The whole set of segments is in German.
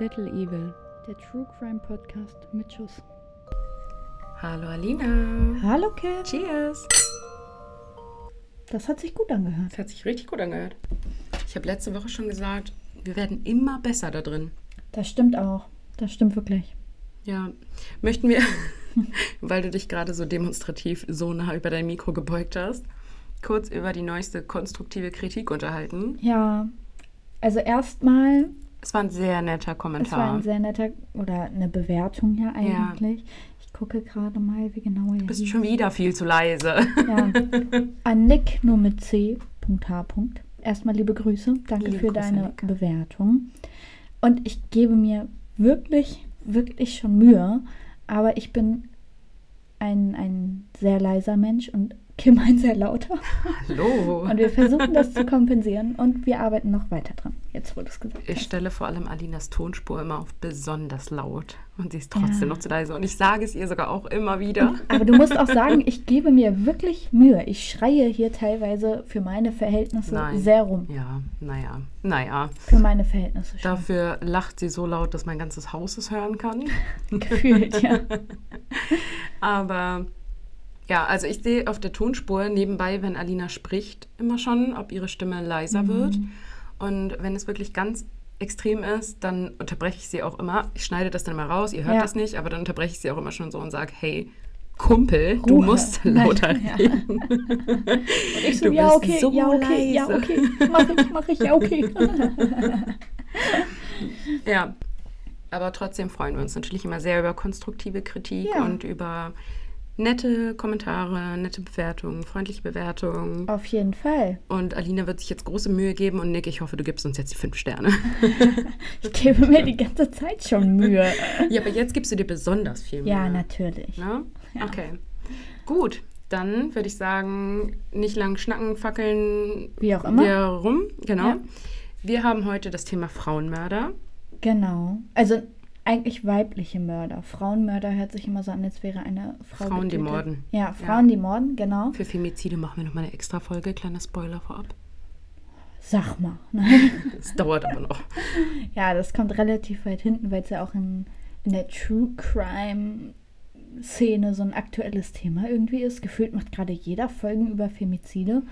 Little Evil, der True Crime Podcast mit Schuss. Hallo Alina. Hallo Cat. Cheers. Das hat sich gut angehört. Das hat sich richtig gut angehört. Ich habe letzte Woche schon gesagt, wir werden immer besser da drin. Das stimmt auch. Das stimmt wirklich. Ja, möchten wir, weil du dich gerade so demonstrativ so nah über dein Mikro gebeugt hast, kurz über die neueste konstruktive Kritik unterhalten. Ja, also erstmal, Es war ein sehr netter es war Kommentar. ein sehr netter, oder eine Bewertung ja eigentlich. Ich gucke gerade mal, wie genau er du bist schon wieder viel zu leise. Ja. An Nick nur mit C. H. Erstmal liebe Grüße. Danke Liebe für Grüße, deine Nick. Bewertung. Und ich gebe mir wirklich, wirklich schon Mühe, aber ich bin ein, ein sehr leiser Mensch und Kim ein sehr lauter. Hallo. Und wir versuchen das zu kompensieren und wir arbeiten noch weiter dran. Jetzt wurde es gesagt. Ich stelle vor allem Alinas Tonspur immer auf besonders laut und sie ist trotzdem Ja. noch zu leise. Und ich sage es ihr sogar auch immer wieder. Aber du musst auch sagen, ich gebe mir wirklich Mühe. Ich schreie hier teilweise für meine Verhältnisse Nein. sehr rum. Ja, naja, naja. Für meine Verhältnisse schon. Dafür lacht sie so laut, dass mein ganzes Haus es hören kann. Gefühlt, ja. Aber ja, also ich sehe auf der Tonspur nebenbei, wenn Alina spricht, immer schon, ob ihre Stimme leiser wird. Und wenn es wirklich ganz extrem ist, dann unterbreche ich sie auch immer. Ich schneide das dann mal raus, ihr hört Ja. das nicht, aber dann unterbreche ich sie auch immer schon so und sage, hey, Kumpel, du Ruhe. musst Nein, lauter ja. reden. Ich so, Du ja, bist okay, so ja, okay, ja, leise. okay. Mach ich, mach ich, ja, okay. Ja, aber trotzdem freuen wir uns natürlich immer sehr über konstruktive Kritik Ja. und über nette Kommentare, nette Bewertungen, freundliche Bewertungen. Auf jeden Fall. Und Alina wird sich jetzt große Mühe geben und Nick, ich hoffe, du gibst uns jetzt die fünf Sterne. Ich gebe mir die ganze Zeit schon Mühe. ja, aber jetzt gibst du dir besonders viel Mühe. Ja, natürlich. Ne? Ja. Okay. Gut, dann würde ich sagen, nicht lang schnacken, fackeln Wie auch immer. wir rum. Genau. Ja. Wir haben heute das Thema Frauenmörder. Genau. Also eigentlich weibliche Mörder. Frauenmörder hört sich immer so an, als wäre eine Frau. Frauen, die getötet. morden. Ja, Frauen, die morden, genau. Für Femizide machen wir nochmal eine extra Folge, kleiner Spoiler vorab. Sag mal. Es dauert aber noch. Ja, das kommt relativ weit hinten, weil es ja auch in, in der True Crime Szene so ein aktuelles Thema irgendwie ist. Gefühlt macht gerade jeder Folgen über Femizide.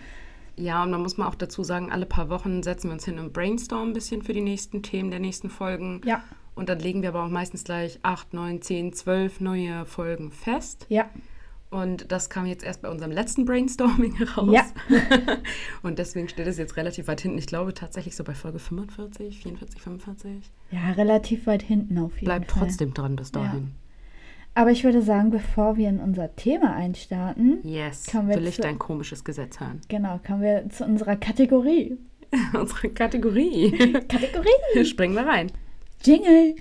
Ja, und man muss mal auch dazu sagen, alle paar Wochen setzen wir uns hin und brainstormen ein bisschen für die nächsten Themen der nächsten Folgen. Ja, Und dann legen wir aber auch meistens gleich 8, 9, 10, 12 neue Folgen fest. ja, Und das kam jetzt erst bei unserem letzten Brainstorming raus. Ja. und deswegen steht es jetzt relativ weit hinten. Ich glaube tatsächlich so bei Folge 45, 44, 45. ja, relativ weit hinten auf jeden Bleibt Fall. trotzdem dran bis dahin. Aber ich würde sagen, bevor wir in unser Thema einstarten, Yes. Wir Will ich zu- dein komisches Gesetz hören? genau, kommen wir zu unserer Kategorie. Unsere Kategorie. Kategorie! Springen wir rein. Jingle!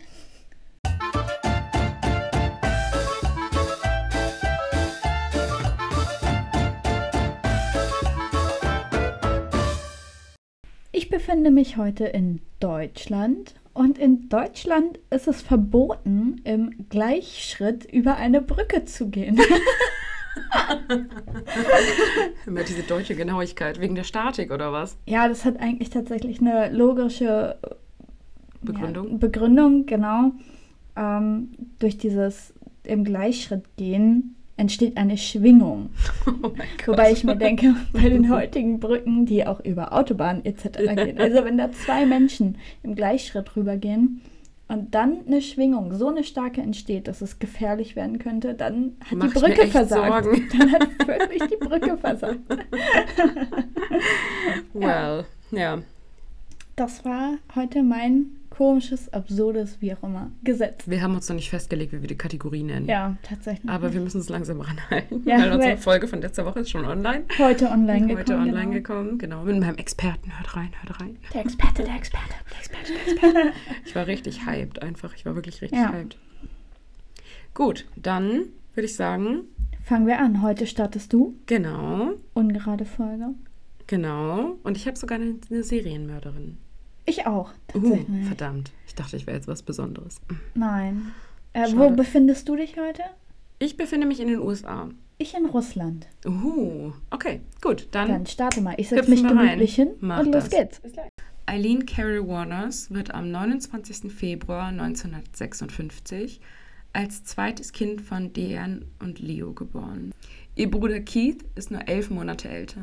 Ich befinde mich heute in Deutschland und in Deutschland ist es verboten, im Gleichschritt über eine Brücke zu gehen. Immer diese deutsche Genauigkeit. Wegen der Statik oder was? Ja, das hat eigentlich tatsächlich eine logische Begründung? Ja, Begründung, genau. Ähm, durch dieses im Gleichschritt gehen entsteht eine Schwingung. Oh. Wobei ich mir denke, bei den heutigen Brücken, die auch über Autobahnen etc. gehen, also wenn da zwei Menschen im Gleichschritt rübergehen und dann eine Schwingung, so eine starke entsteht, dass es gefährlich werden könnte, dann hat Mach die Brücke versagt. Sorgen. Dann hat wirklich die Brücke versagt. Well, ja. Das war heute mein komisches, absurdes, wie auch immer, Gesetz. Wir haben uns noch nicht festgelegt, wie wir die Kategorie nennen. Ja, tatsächlich. Aber wir müssen uns langsam ranhalten. Ja, weil unsere Folge von letzter Woche ist schon online. heute online gekommen. Heute online genau. gekommen. Genau. Mit meinem Experten. Hört rein, hört rein. Der Experte, der Experte. Der Experte, der Experte. Ich war richtig hyped einfach. Ich war wirklich richtig Ja. hyped. Gut, dann würde ich sagen, Fangen wir an. Heute startest du. genau, Ungerade Folge. genau. Und ich habe sogar eine, eine Serienmörderin. Ich auch, Uh, tatsächlich. verdammt. Ich dachte, ich wäre jetzt was Besonderes. Nein. Äh, wo befindest du dich heute? Ich befinde mich in den USA. Ich in Russland. Uh, okay, gut. Dann, Dann starte mal. Ich setze mich wir rein. gemütlich hin Mach und los das. geht's. Eileen Carol Warners wird am 29. Februar 1956 als zweites Kind von Diane und Leo geboren. Ihr Bruder Keith ist nur elf Monate älter.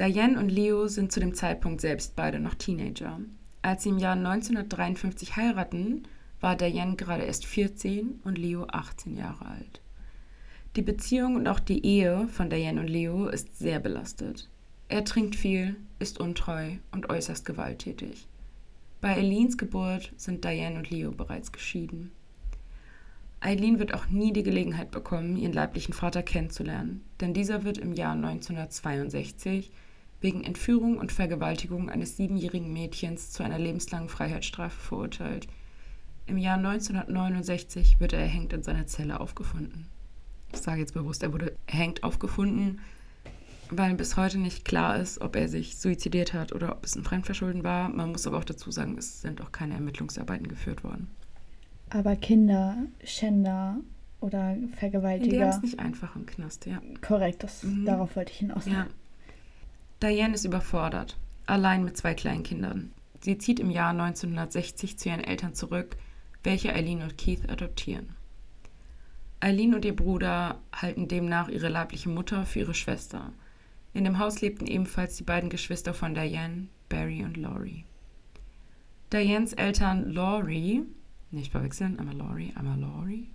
Diane und Leo sind zu dem Zeitpunkt selbst beide noch Teenager. Als sie im Jahr 1953 heiraten, war Diane gerade erst 14 und Leo 18 Jahre alt. Die Beziehung und auch die Ehe von Diane und Leo ist sehr belastet. Er trinkt viel, ist untreu und äußerst gewalttätig. Bei Eileens Geburt sind Diane und Leo bereits geschieden. Eileen wird auch nie die Gelegenheit bekommen, ihren leiblichen Vater kennenzulernen, denn dieser wird im Jahr 1962 wegen Entführung und Vergewaltigung eines siebenjährigen Mädchens zu einer lebenslangen Freiheitsstrafe verurteilt. Im Jahr 1969 wird er erhängt in seiner Zelle aufgefunden. Ich sage jetzt bewusst, er wurde erhängt aufgefunden, weil bis heute nicht klar ist, ob er sich suizidiert hat oder ob es ein Fremdverschulden war. Man muss aber auch dazu sagen, es sind auch keine Ermittlungsarbeiten geführt worden. Aber Kinder, Schänder oder Vergewaltiger. Die haben es nicht einfach im Knast, ja. Korrekt, das, mhm. darauf wollte ich hinaus. Ja. Diane ist überfordert, allein mit zwei kleinen Kindern. Sie zieht im Jahr 1960 zu ihren Eltern zurück, welche Eileen und Keith adoptieren. Eileen und ihr Bruder halten demnach ihre leibliche Mutter für ihre Schwester. In dem Haus lebten ebenfalls die beiden Geschwister von Diane, Barry und Laurie. Dianes Eltern Laurie, nicht verwechseln, einmal Laurie, einmal Laurie,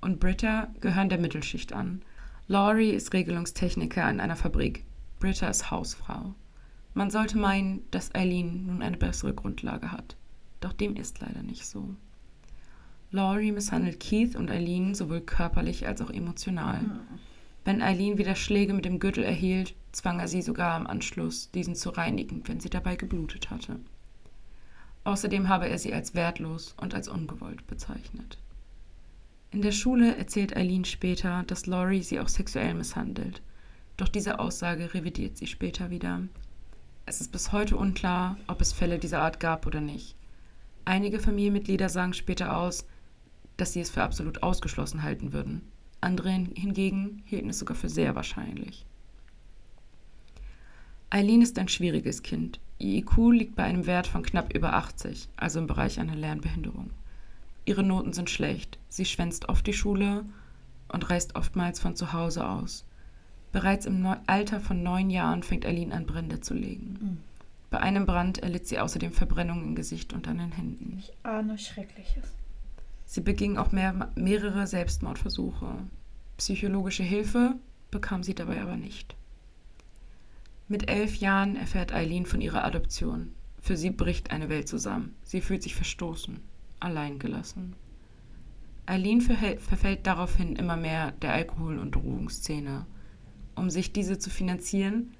und Britta gehören der Mittelschicht an. Laurie ist Regelungstechniker in einer Fabrik. Britta ist Hausfrau. Man sollte meinen, dass Eileen nun eine bessere Grundlage hat. Doch dem ist leider nicht so. Laurie misshandelt Keith und Eileen sowohl körperlich als auch emotional. Wenn Eileen wieder Schläge mit dem Gürtel erhielt, zwang er sie sogar im Anschluss, diesen zu reinigen, wenn sie dabei geblutet hatte. Außerdem habe er sie als wertlos und als ungewollt bezeichnet. In der Schule erzählt Eileen später, dass Laurie sie auch sexuell misshandelt doch diese Aussage revidiert sie später wieder. Es ist bis heute unklar, ob es Fälle dieser Art gab oder nicht. Einige Familienmitglieder sagen später aus, dass sie es für absolut ausgeschlossen halten würden. Andere hingegen hielten es sogar für sehr wahrscheinlich. Eileen ist ein schwieriges Kind. Ihr IQ liegt bei einem Wert von knapp über 80, also im Bereich einer Lernbehinderung. Ihre Noten sind schlecht. Sie schwänzt oft die Schule und reist oftmals von zu Hause aus. Bereits im Alter von neun Jahren fängt Eileen an, Brände zu legen. Mhm. Bei einem Brand erlitt sie außerdem Verbrennungen im Gesicht und an den Händen. Ich ahne Schreckliches. Sie beging auch mehr, mehrere Selbstmordversuche. Psychologische Hilfe bekam sie dabei aber nicht. Mit elf Jahren erfährt Eileen von ihrer Adoption. Für sie bricht eine Welt zusammen. Sie fühlt sich verstoßen, alleingelassen. Eileen verfällt daraufhin immer mehr der Alkohol- und Drogenszene. Um sich diese zu finanzieren,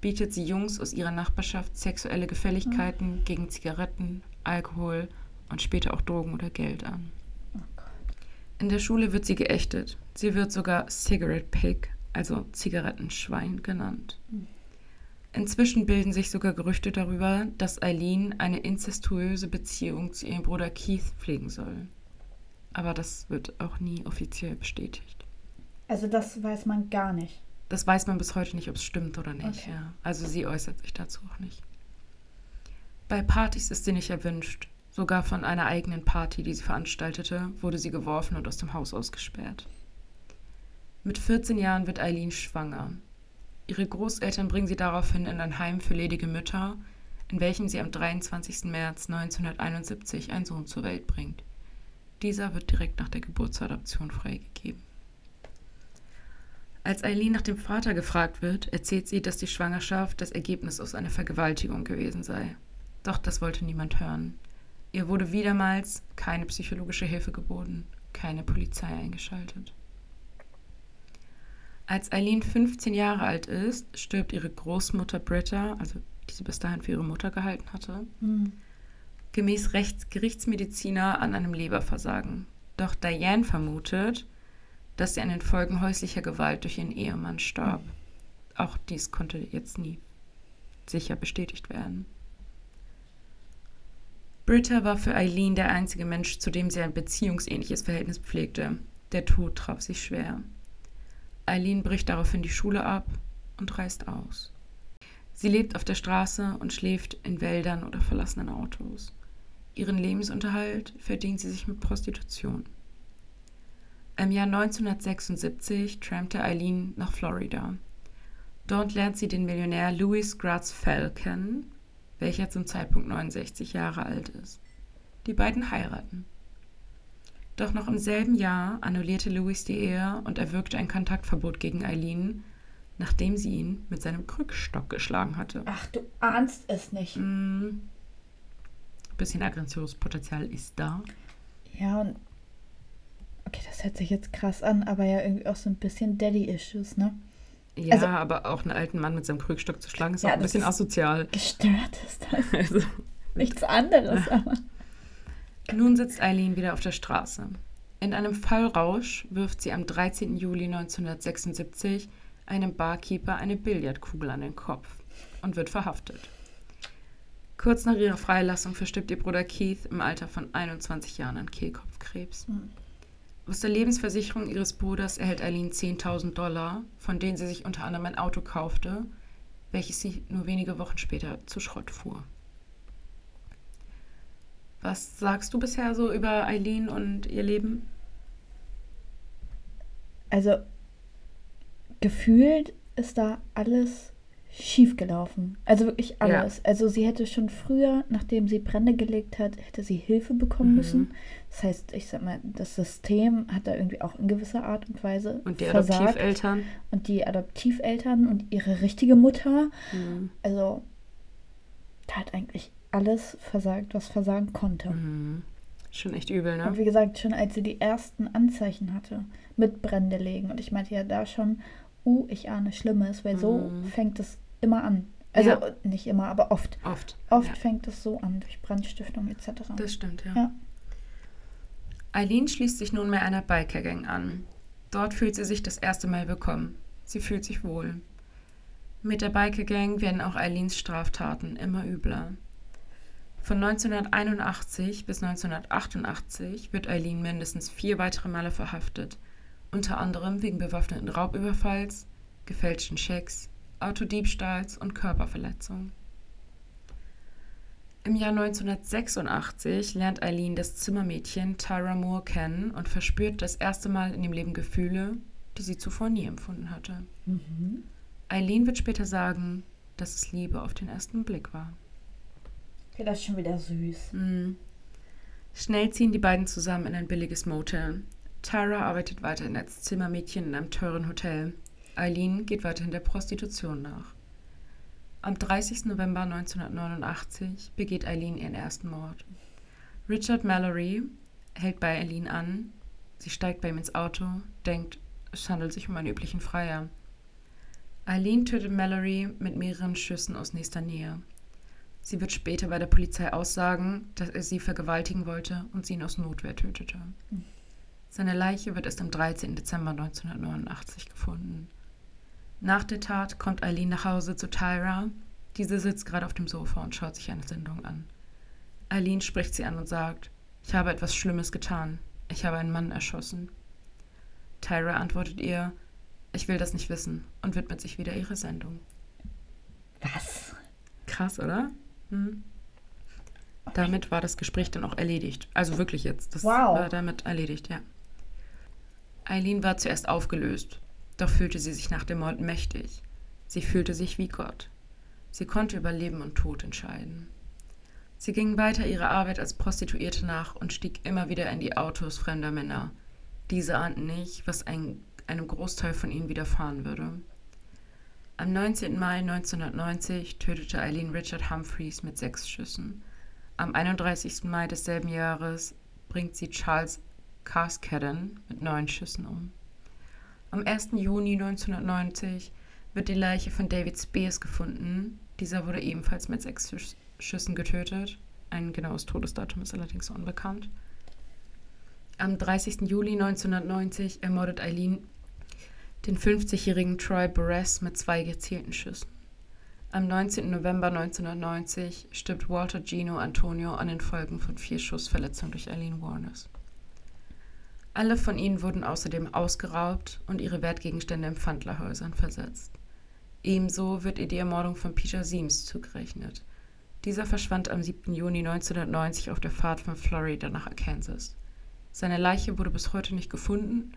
bietet sie Jungs aus ihrer Nachbarschaft sexuelle Gefälligkeiten mhm. gegen Zigaretten, Alkohol und später auch Drogen oder Geld an. Oh In der Schule wird sie geächtet. Sie wird sogar Cigarette Pig, also Zigarettenschwein, genannt. Mhm. Inzwischen bilden sich sogar Gerüchte darüber, dass Eileen eine inzestuöse Beziehung zu ihrem Bruder Keith pflegen soll. Aber das wird auch nie offiziell bestätigt. Also das weiß man gar nicht das weiß man bis heute nicht, ob es stimmt oder nicht. Okay. Ja. Also sie äußert sich dazu auch nicht. Bei Partys ist sie nicht erwünscht. Sogar von einer eigenen Party, die sie veranstaltete, wurde sie geworfen und aus dem Haus ausgesperrt. Mit 14 Jahren wird Eileen schwanger. Ihre Großeltern bringen sie daraufhin in ein Heim für ledige Mütter, in welchem sie am 23. März 1971 einen Sohn zur Welt bringt. Dieser wird direkt nach der Geburtsadoption freigegeben. Als Eileen nach dem Vater gefragt wird, erzählt sie, dass die Schwangerschaft das Ergebnis aus einer Vergewaltigung gewesen sei. Doch das wollte niemand hören. Ihr wurde wiedermals keine psychologische Hilfe geboten, keine Polizei eingeschaltet. Als Eileen 15 Jahre alt ist, stirbt ihre Großmutter Britta, also die sie bis dahin für ihre Mutter gehalten hatte, mhm. gemäß Rechts Gerichtsmediziner an einem Leberversagen. Doch Diane vermutet, dass sie an den Folgen häuslicher Gewalt durch ihren Ehemann starb. Auch dies konnte jetzt nie sicher bestätigt werden. Britta war für Eileen der einzige Mensch, zu dem sie ein beziehungsähnliches Verhältnis pflegte. Der Tod traf sich schwer. Eileen bricht daraufhin die Schule ab und reist aus. Sie lebt auf der Straße und schläft in Wäldern oder verlassenen Autos. Ihren Lebensunterhalt verdient sie sich mit Prostitution. Im Jahr 1976 trampte Eileen nach Florida. Dort lernt sie den Millionär Louis Gratz Fell kennen, welcher zum Zeitpunkt 69 Jahre alt ist. Die beiden heiraten. Doch noch im selben Jahr annullierte Louis die Ehe und erwirkte ein Kontaktverbot gegen Eileen, nachdem sie ihn mit seinem Krückstock geschlagen hatte. Ach, du ahnst es nicht. Mm, bisschen Aggressionspotenzial ist da. Ja, und. Okay, das hört sich jetzt krass an, aber ja irgendwie auch so ein bisschen Daddy-Issues, ne? Ja, Also- aber auch einen alten Mann mit seinem Krückstock zu schlagen, ist Ja, auch ein bisschen asozial. Gestört ist das. Also, Nichts anderes, aber. nun sitzt Eileen wieder auf der Straße. In einem Fallrausch wirft sie am 13. Juli 1976 einem Barkeeper eine Billardkugel an den Kopf und wird verhaftet. Kurz nach ihrer Freilassung verstirbt ihr Bruder Keith im Alter von 21 Jahren an Kehlkopfkrebs. Hm. Aus der Lebensversicherung ihres Bruders erhält Eileen 10.000 Dollar, von denen sie sich unter anderem ein Auto kaufte, welches sie nur wenige Wochen später zu Schrott fuhr. Was sagst du bisher so über Eileen und ihr Leben? Also, gefühlt ist da alles schief gelaufen. Also wirklich alles. Also sie hätte schon früher, nachdem sie Brände gelegt hat, hätte sie Hilfe bekommen Mhm. müssen. Das heißt, ich sag mal, das System hat da irgendwie auch in gewisser Art und Weise Und die versagt. Adoptiveltern? Und die Adoptiveltern und ihre richtige Mutter. Mhm. Also, da hat eigentlich alles versagt, was versagen konnte. Mhm. Schon echt übel, Und ne? wie gesagt, schon als sie die ersten Anzeichen hatte mit Brände legen. Und ich meinte ja da schon, uh, ich ahne Schlimmes, weil so Mhm. fängt es immer an. Also Ja. nicht immer, aber oft. Oft. Oft Ja. fängt es so an, durch Brandstiftung etc. Das stimmt, ja. Ja. Eileen schließt sich nunmehr einer Biker-Gang an. Dort fühlt sie sich das erste Mal willkommen. Sie fühlt sich wohl. Mit der Biker-Gang werden auch Eileens Straftaten immer übler. Von 1981 bis 1988 wird Eileen mindestens vier weitere Male verhaftet, unter anderem wegen bewaffneten Raubüberfalls, gefälschten Schecks, Autodiebstahls und Körperverletzung. Im Jahr 1986 lernt Eileen das Zimmermädchen Tyra Moore kennen und verspürt das erste Mal in ihrem Leben Gefühle, die sie zuvor nie empfunden hatte. Mhm. Eileen wird später sagen, dass es Liebe auf den ersten Blick war. Okay, das ist schon wieder süß. Mhm. Schnell ziehen die beiden zusammen in ein billiges Motel. Tyra arbeitet weiterhin als Zimmermädchen in einem teuren Hotel. Eileen geht weiterhin der Prostitution nach. Am 30. November 1989 begeht Eileen ihren ersten Mord. Richard Mallory hält bei Eileen an. Sie steigt bei ihm ins Auto, denkt, es handelt sich um einen üblichen Freier. Eileen tötet Mallory mit mehreren Schüssen aus nächster Nähe. Sie wird später bei der Polizei aussagen, dass er sie vergewaltigen wollte und sie ihn aus Notwehr tötete. Seine Leiche wird erst am 13. Dezember 1989 gefunden. Nach der Tat kommt Eileen nach Hause zu Tyra. Diese sitzt gerade auf dem Sofa und schaut sich eine Sendung an. Eileen spricht sie an und sagt, ich habe etwas Schlimmes getan. Ich habe einen Mann erschossen. Tyra antwortet ihr, ich will das nicht wissen und widmet sich wieder ihrer Sendung. Was? Krass, oder? Hm. Damit war das Gespräch dann auch erledigt. Also wirklich jetzt. Das Wow. war damit erledigt, ja. Eileen war zuerst aufgelöst, doch fühlte sie sich nach dem Mord mächtig. Sie fühlte sich wie Gott. Sie konnte über Leben und Tod entscheiden. Sie ging weiter ihrer Arbeit als Prostituierte nach und stieg immer wieder in die Autos fremder Männer. Diese ahnten nicht, was ein, einem Großteil von ihnen widerfahren würde. Am 19. Mai 1990 tötete Eileen Richard Humphreys mit sechs Schüssen. Am 31. Mai desselben Jahres bringt sie Charles Cascaden mit neun Schüssen um. Am 1. Juni 1990 wird die Leiche von David Spears gefunden. Dieser wurde ebenfalls mit sechs Schüss- Schüssen getötet. Ein genaues Todesdatum ist allerdings unbekannt. Am 30. Juli 1990 ermordet Eileen den 50-jährigen Troy Burress mit zwei gezielten Schüssen. Am 19. November 1990 stirbt Walter Gino Antonio an den Folgen von vier Schussverletzungen durch Eileen Warners. Alle von ihnen wurden außerdem ausgeraubt und ihre Wertgegenstände in Pfandlerhäusern versetzt. Ebenso wird ihr die Ermordung von Peter Siems zugerechnet. Dieser verschwand am 7. Juni 1990 auf der Fahrt von Florida nach Arkansas. Seine Leiche wurde bis heute nicht gefunden,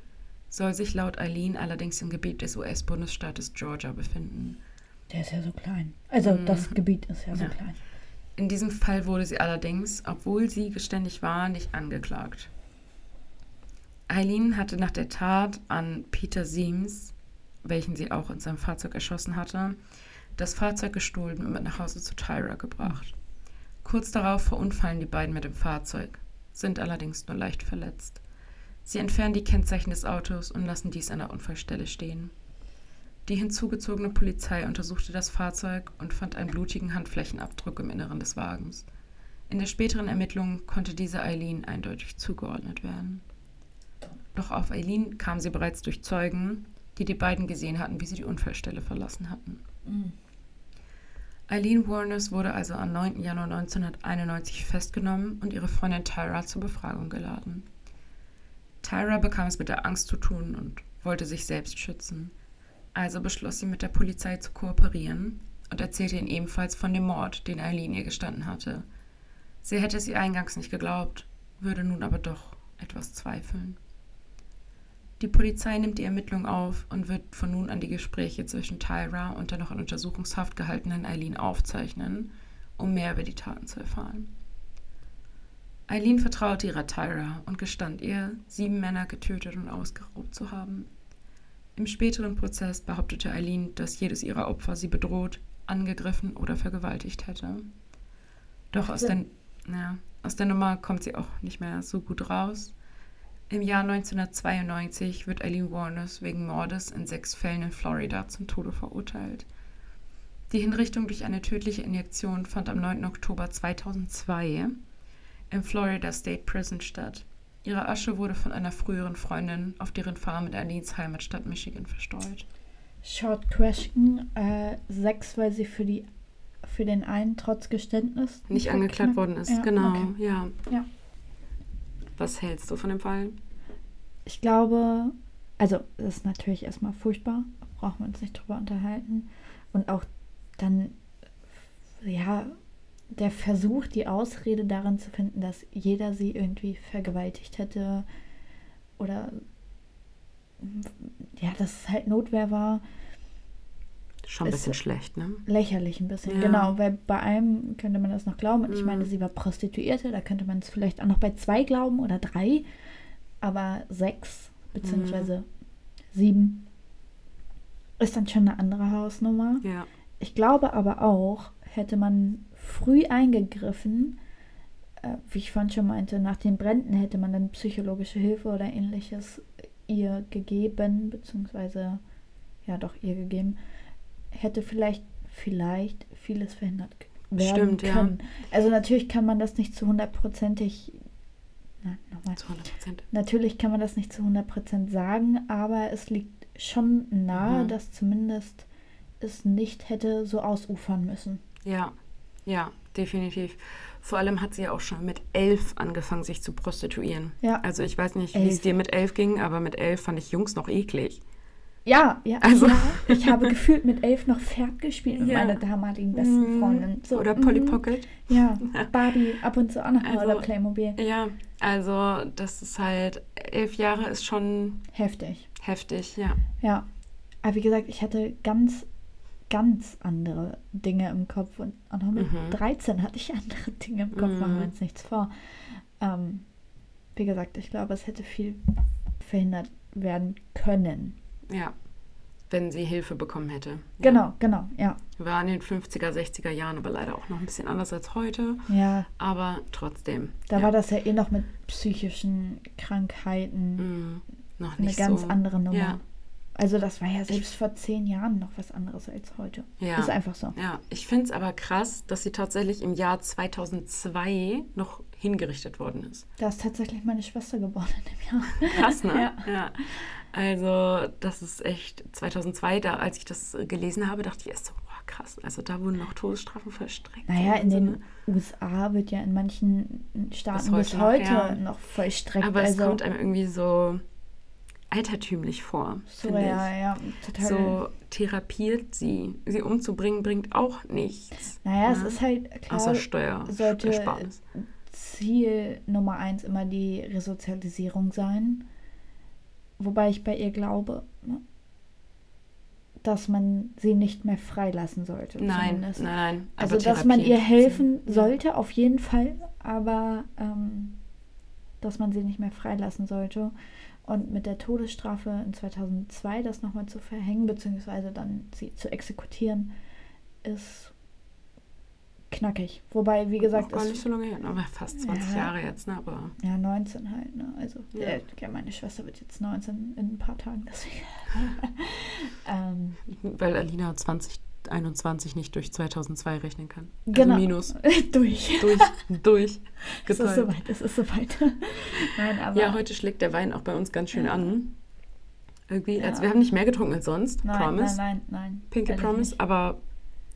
soll sich laut Eileen allerdings im Gebiet des US-Bundesstaates Georgia befinden. Der ist ja so klein. Also Mhm. das Gebiet ist ja so Ja. klein. In diesem Fall wurde sie allerdings, obwohl sie geständig war, nicht angeklagt. Eileen hatte nach der Tat an Peter Siems, welchen sie auch in seinem Fahrzeug erschossen hatte, das Fahrzeug gestohlen und mit nach Hause zu Tyra gebracht. Kurz darauf verunfallen die beiden mit dem Fahrzeug, sind allerdings nur leicht verletzt. Sie entfernen die Kennzeichen des Autos und lassen dies an der Unfallstelle stehen. Die hinzugezogene Polizei untersuchte das Fahrzeug und fand einen blutigen Handflächenabdruck im Inneren des Wagens. In der späteren Ermittlung konnte diese Eileen eindeutig zugeordnet werden. Doch auf Eileen kam sie bereits durch Zeugen, die die beiden gesehen hatten, wie sie die Unfallstelle verlassen hatten. Mhm. Eileen Warners wurde also am 9. Januar 1991 festgenommen und ihre Freundin Tyra zur Befragung geladen. Tyra bekam es mit der Angst zu tun und wollte sich selbst schützen. Also beschloss sie mit der Polizei zu kooperieren und erzählte ihnen ebenfalls von dem Mord, den Eileen ihr gestanden hatte. Sie hätte es ihr eingangs nicht geglaubt, würde nun aber doch etwas zweifeln. Die Polizei nimmt die Ermittlung auf und wird von nun an die Gespräche zwischen Tyra und der noch in Untersuchungshaft gehaltenen Eileen aufzeichnen, um mehr über die Taten zu erfahren. Eileen vertraute ihrer Tyra und gestand ihr, sieben Männer getötet und ausgeraubt zu haben. Im späteren Prozess behauptete Eileen, dass jedes ihrer Opfer sie bedroht, angegriffen oder vergewaltigt hätte. Doch aus der, ja, aus der Nummer kommt sie auch nicht mehr so gut raus. Im Jahr 1992 wird Eileen Warners wegen Mordes in sechs Fällen in Florida zum Tode verurteilt. Die Hinrichtung durch eine tödliche Injektion fand am 9. Oktober 2002 im Florida State Prison statt. Ihre Asche wurde von einer früheren Freundin auf deren Farm in Eileens Heimatstadt Michigan verstreut. Short question. Äh, sechs, weil sie für, die, für den einen trotz Geständnis Nicht angeklagt worden ist, Ja, genau, okay. ja. Ja. Was hältst du von dem Fall? Ich glaube, also das ist natürlich erstmal furchtbar, brauchen wir uns nicht drüber unterhalten. Und auch dann, ja, der Versuch, die Ausrede darin zu finden, dass jeder sie irgendwie vergewaltigt hätte oder ja, dass es halt Notwehr war, Schon ein bisschen schlecht, ne? lächerlich ein bisschen. Ja. Genau, weil bei einem könnte man das noch glauben. Und ich Mhm. meine, sie war Prostituierte, da könnte man es vielleicht auch noch bei zwei glauben oder drei. Aber sechs beziehungsweise sieben ist dann schon eine andere Hausnummer. Ja. Ich glaube aber auch, hätte man früh eingegriffen, äh, wie ich vorhin schon meinte, nach den Bränden hätte man dann psychologische Hilfe oder ähnliches ihr gegeben, beziehungsweise ja doch ihr gegeben, hätte vielleicht, vielleicht vieles verhindert werden Stimmt, ja. können. Also natürlich kann man das nicht zu hundertprozentig, nein, nochmal, Zu 100 Prozent. Natürlich kann man das nicht zu 100% sagen, aber es liegt schon nahe, Mhm. dass zumindest es nicht hätte so ausufern müssen. Ja, ja, definitiv. Vor allem hat sie ja auch schon mit elf angefangen, sich zu prostituieren. Ja. Also ich weiß nicht, wie es dir mit elf ging, aber mit elf fand ich Jungs noch eklig. Ja, ja, Also- ja. Ich habe gefühlt mit elf noch Pferd gespielt mit Ja. meiner damaligen besten Mhm. Freundin. So, Oder Polly mhm. Pocket. Ja, Barbie, ab und zu auch noch Also- oder Playmobil. Ja, also das ist halt, elf Jahre ist schon Heftig. heftig, ja. Ja. Aber wie gesagt, ich hatte ganz, ganz andere Dinge im Kopf. Und auch noch mit Mhm. 13 hatte ich andere Dinge im Kopf, machen wir Mhm. uns nichts vor. Ähm, wie gesagt, ich glaube, es hätte viel verhindert werden können. Ja, wenn sie Hilfe bekommen hätte. Ja. Genau, genau, ja. War in den 50er, 60er Jahren aber leider auch noch ein bisschen anders als heute. Ja, Aber trotzdem. da ja. war das ja eh noch mit psychischen Krankheiten Mm, noch eine nicht ganz so. andere Nummer. Ja. Also das war ja selbst vor zehn Jahren noch was anderes als heute. Ja. Ist einfach so. Ja, ich finde es aber krass, dass sie tatsächlich im Jahr 2002 noch hingerichtet worden ist. Da ist tatsächlich meine Schwester geboren in dem Jahr. Krass, ne? Ja. ja. Also, das ist echt 2002, da, als ich das äh, gelesen habe, dachte ich erst so, wow, krass. Also, da wurden noch Todesstrafen vollstreckt. Naja, in Wahnsinn, den USA wird ja in manchen Staaten Bis bis heute heute, noch, ja. noch vollstreckt. Aber es also, kommt einem irgendwie so altertümlich vor. so, finde ja, ich. ja, total. So therapiert sie. Sie umzubringen bringt auch nichts. Naja, es ne? ist halt klar, Außer Steuer. sollte Ersparnis. Ziel Nummer eins immer die Resozialisierung sein. Wobei ich bei ihr glaube, ne, dass man sie nicht mehr freilassen sollte. Nein, zumindest. nein, nein. Also, dass man ihr helfen sollte, auf jeden Fall, aber ähm, dass man sie nicht mehr freilassen sollte. Und mit der Todesstrafe in 2002 das nochmal zu verhängen, beziehungsweise dann sie zu exekutieren, ist knackig. Wobei, wie gesagt, es nicht so lange her, aber fast 20 Ja. Jahre jetzt, ne? Aber Ja, 19 halt, ne? Also, Ja. ja. ja, meine Schwester wird jetzt 19 in ein paar Tagen, deswegen. ähm, weil Alina 2021 nicht durch 2002 rechnen kann. genau. Also minus. Durch. Durch, durch. Es ist soweit, es ist soweit. Nein, aber. Ja, heute schlägt der Wein auch bei uns ganz schön Ja. an. Irgendwie, Ja. also wir haben nicht mehr getrunken als sonst, nein, Promise. nein, nein, nein. Pinky Promise, aber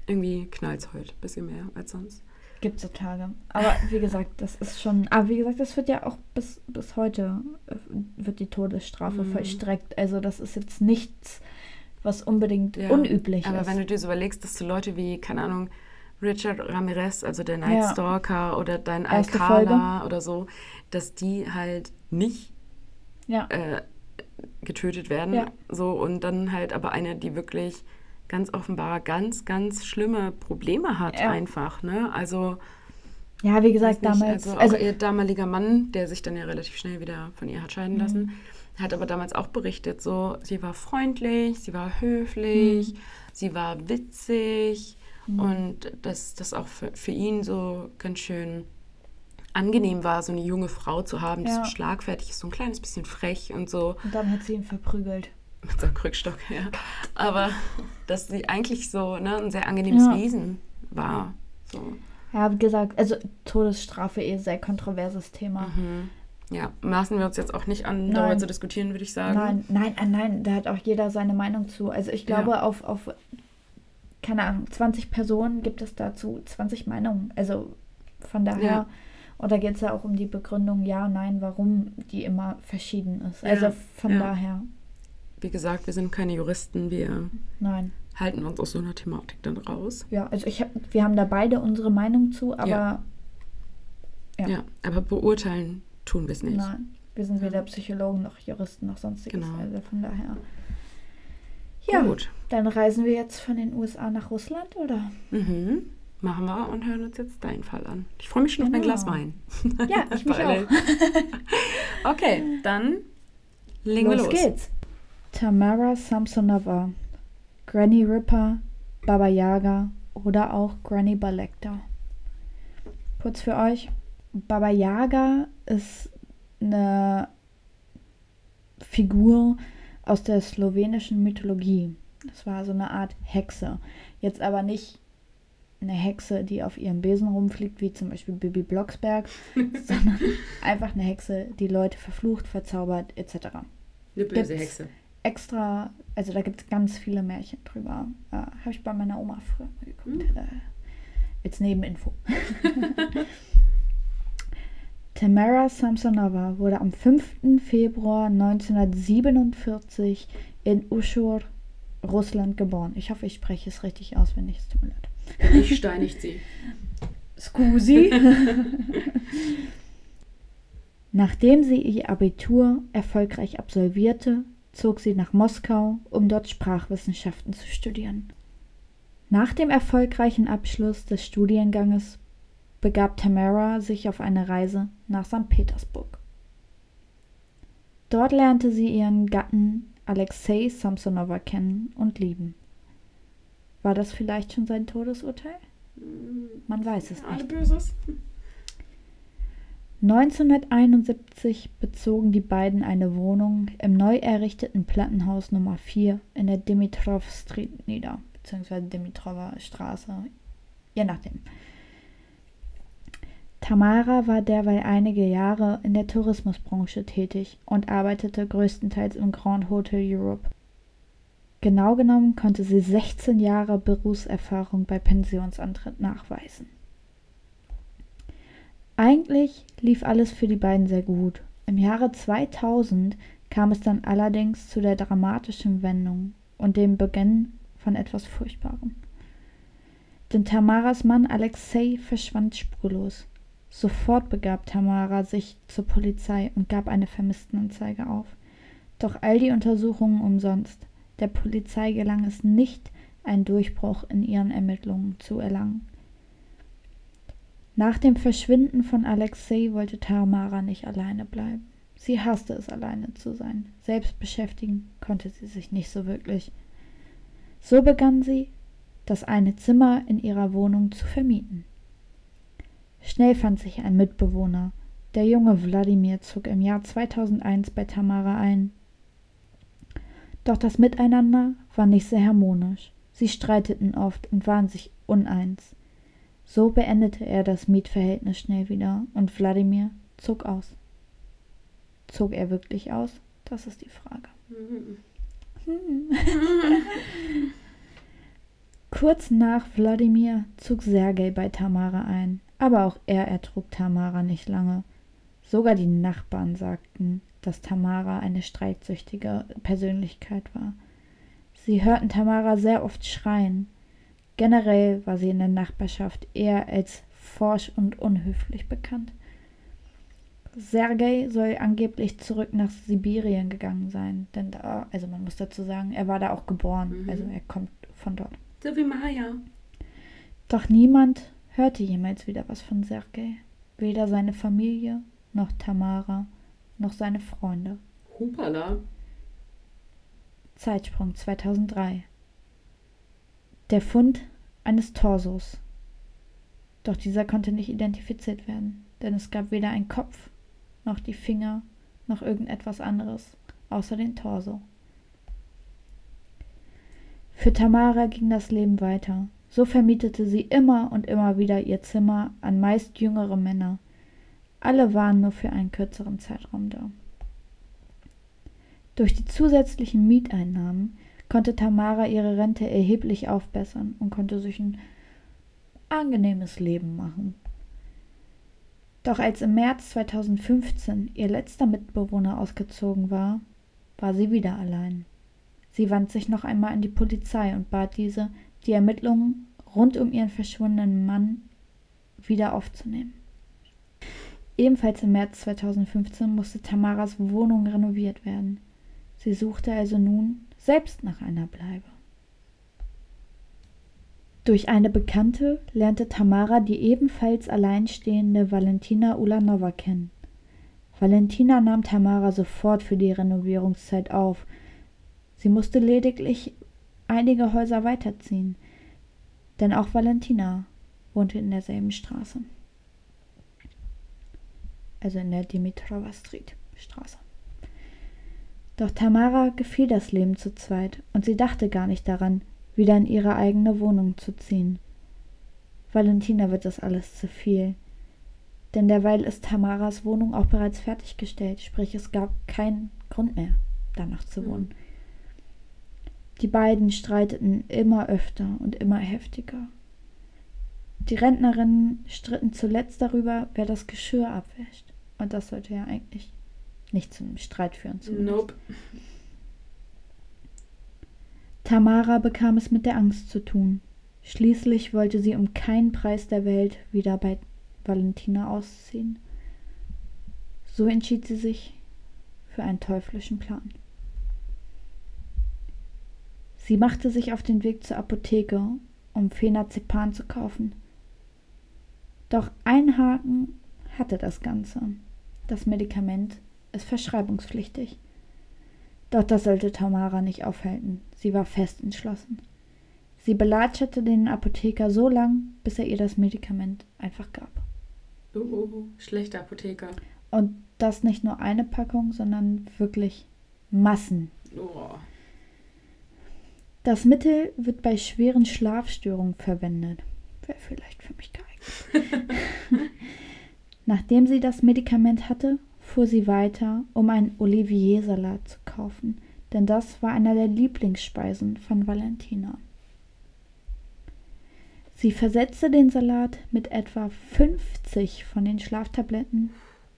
irgendwie knallt es heute ein bisschen mehr als sonst. Gibt so Tage. Aber wie gesagt, das ist schon. Aber wie gesagt, das wird ja auch bis, bis heute äh, wird die Todesstrafe Mhm. vollstreckt. Also das ist jetzt nichts, was unbedingt Ja, unüblich Aber ist. wenn du dir so überlegst, dass du Leute wie, keine Ahnung, Richard Ramirez, also der Night Ja. Stalker oder dein Erste Alcala oder so, dass die halt nicht ja. äh, getötet werden. Ja. So, und dann halt aber eine, die wirklich ganz offenbar ganz, ganz schlimme Probleme hat Ja. einfach. Ne? Also, ja, wie gesagt, damals. also, Also, ihr damaliger Mann, der sich dann ja relativ schnell wieder von ihr hat scheiden Mhm. lassen, hat aber damals auch berichtet, so, sie war freundlich, sie war höflich, Mhm. sie war witzig Mhm. und dass das auch für, für ihn so ganz schön angenehm war, so eine junge Frau zu haben, die Ja. so schlagfertig ist, so ein kleines bisschen frech und so und dann hat sie ihn verprügelt. Mit so einem Krückstock, ja. Aber dass sie eigentlich so ne, ein sehr angenehmes Ja. Wesen war. So. Ja, wie gesagt, also Todesstrafe eh sehr kontroverses Thema. Mhm. Ja, maßen wir uns jetzt auch nicht an, Nein. darüber zu diskutieren, würde ich sagen. Nein, nein, äh, nein, da hat auch jeder seine Meinung zu. Also ich glaube, Ja. auf, auf, keine Ahnung, 20 Personen gibt es dazu 20 Meinungen. Also von daher, Ja. und da geht es ja auch um die Begründung, ja, nein, warum die immer verschieden ist. Ja, Also von ja. daher, Wie gesagt, wir sind keine Juristen, wir nein. halten uns aus so einer Thematik dann raus. Ja, also ich hab, wir haben da beide unsere Meinung zu, aber Ja. Ja. Ja, aber beurteilen tun wir es nicht. nein, wir sind weder Psychologen noch Juristen noch sonstiges. Genau. Also von daher. Ja, Gut. dann reisen wir jetzt von den USA nach Russland, oder? Mhm. Machen wir und hören uns jetzt deinen Fall an. Ich freue mich schon auf mein Genau. Glas Wein. Ja, ich mich auch. Okay, dann legen wir los, los. geht's. Tamara Samsonova, Granny Ripper, Baba Yaga oder auch Granny Balekta. Kurz für euch, Baba Yaga ist eine Figur aus der slowenischen Mythologie. Das war so eine Art Hexe. Jetzt aber nicht eine Hexe, die auf ihrem Besen rumfliegt, wie zum Beispiel Bibi Blocksberg, sondern einfach eine Hexe, die Leute verflucht, verzaubert etc. Eine böse Gibt's. Hexe. Extra, also da gibt es ganz viele Märchen drüber. Äh, Habe ich bei meiner Oma früher mal geguckt. Äh, jetzt Nebeninfo. Tamara Samsonova wurde am 5. Februar 1947 in Uschur, Russland geboren. Ich hoffe, ich spreche es richtig aus, wenn nicht, es tut mir leid. Ich steinigt sie. Scusi. Nachdem sie ihr Abitur erfolgreich absolvierte, zog sie nach Moskau, um dort Sprachwissenschaften zu studieren. Nach dem erfolgreichen Abschluss des Studienganges begab Tamara sich auf eine Reise nach St. Petersburg. Dort lernte sie ihren Gatten Alexei Samsonova kennen und lieben. War das vielleicht schon sein Todesurteil? Man weiß es Alle nicht. Böses. 1971 bezogen die beiden eine Wohnung im neu errichteten Plattenhaus Nummer 4 in der Dimitrov Street nieder, beziehungsweise Dimitrova Straße, je nachdem. Tamara war derweil einige Jahre in der Tourismusbranche tätig und arbeitete größtenteils im Grand Hotel Europe. Genau genommen konnte sie 16 Jahre Berufserfahrung bei Pensionsantritt nachweisen. Eigentlich lief alles für die beiden sehr gut. Im Jahre 2000 kam es dann allerdings zu der dramatischen Wendung und dem Beginn von etwas Furchtbarem. Denn Tamaras Mann Alexei verschwand spurlos. Sofort begab Tamara sich zur Polizei und gab eine Vermisstenanzeige auf. Doch all die Untersuchungen umsonst. Der Polizei gelang es nicht, einen Durchbruch in ihren Ermittlungen zu erlangen. Nach dem Verschwinden von Alexei wollte Tamara nicht alleine bleiben. Sie hasste es, alleine zu sein. Selbst beschäftigen konnte sie sich nicht so wirklich. So begann sie, das eine Zimmer in ihrer Wohnung zu vermieten. Schnell fand sich ein Mitbewohner. Der junge Wladimir zog im Jahr 2001 bei Tamara ein. Doch das Miteinander war nicht sehr harmonisch. Sie streiteten oft und waren sich uneins. So beendete er das Mietverhältnis schnell wieder und Wladimir zog aus. Zog er wirklich aus? Das ist die Frage. Hm. Kurz nach Wladimir zog Sergei bei Tamara ein, aber auch er ertrug Tamara nicht lange. Sogar die Nachbarn sagten, dass Tamara eine streitsüchtige Persönlichkeit war. Sie hörten Tamara sehr oft schreien. Generell war sie in der Nachbarschaft eher als forsch und unhöflich bekannt. Sergei soll angeblich zurück nach Sibirien gegangen sein, denn da, also man muss dazu sagen, er war da auch geboren, mhm. also er kommt von dort. So wie Maya. Doch niemand hörte jemals wieder was von Sergei, weder seine Familie noch Tamara noch seine Freunde. Hupala. Zeitsprung 2003. Der Fund eines Torsos. Doch dieser konnte nicht identifiziert werden, denn es gab weder einen Kopf, noch die Finger, noch irgendetwas anderes, außer den Torso. Für Tamara ging das Leben weiter. So vermietete sie immer und immer wieder ihr Zimmer an meist jüngere Männer, alle waren nur für einen kürzeren Zeitraum da. Durch die zusätzlichen Mieteinnahmen konnte Tamara ihre Rente erheblich aufbessern und konnte sich ein angenehmes Leben machen. Doch als im März 2015 ihr letzter Mitbewohner ausgezogen war, war sie wieder allein. Sie wandte sich noch einmal an die Polizei und bat diese, die Ermittlungen rund um ihren verschwundenen Mann wieder aufzunehmen. Ebenfalls im März 2015 musste Tamaras Wohnung renoviert werden. Sie suchte also nun selbst nach einer Bleibe. Durch eine Bekannte lernte Tamara die ebenfalls alleinstehende Valentina Ulanova kennen. Valentina nahm Tamara sofort für die Renovierungszeit auf. Sie musste lediglich einige Häuser weiterziehen, denn auch Valentina wohnte in derselben Straße also in der Dimitrova Street Straße. Doch Tamara gefiel das Leben zu zweit und sie dachte gar nicht daran, wieder in ihre eigene Wohnung zu ziehen. Valentina wird das alles zu viel. Denn derweil ist Tamaras Wohnung auch bereits fertiggestellt, sprich es gab keinen Grund mehr, danach zu wohnen. Die beiden streiteten immer öfter und immer heftiger. Die Rentnerinnen stritten zuletzt darüber, wer das Geschirr abwäscht. Und das sollte ja eigentlich nicht zu einem Streit führen. Zumindest. Nope. Tamara bekam es mit der Angst zu tun. Schließlich wollte sie um keinen Preis der Welt wieder bei Valentina ausziehen. So entschied sie sich für einen teuflischen Plan. Sie machte sich auf den Weg zur Apotheke, um Phenazepam zu kaufen. Doch ein Haken hatte das Ganze. Das Medikament ist verschreibungspflichtig. Doch das sollte Tamara nicht aufhalten. Sie war fest entschlossen. Sie belatscherte den Apotheker so lang, bis er ihr das Medikament einfach gab. Uh, uh, schlechter Apotheker. Und das nicht nur eine Packung, sondern wirklich Massen. Oh. Das Mittel wird bei schweren Schlafstörungen verwendet. Wäre vielleicht für mich geeignet. Nachdem sie das Medikament hatte, fuhr sie weiter, um einen Olivier-Salat zu kaufen, denn das war einer der Lieblingsspeisen von Valentina. Sie versetzte den Salat mit etwa 50 von den Schlaftabletten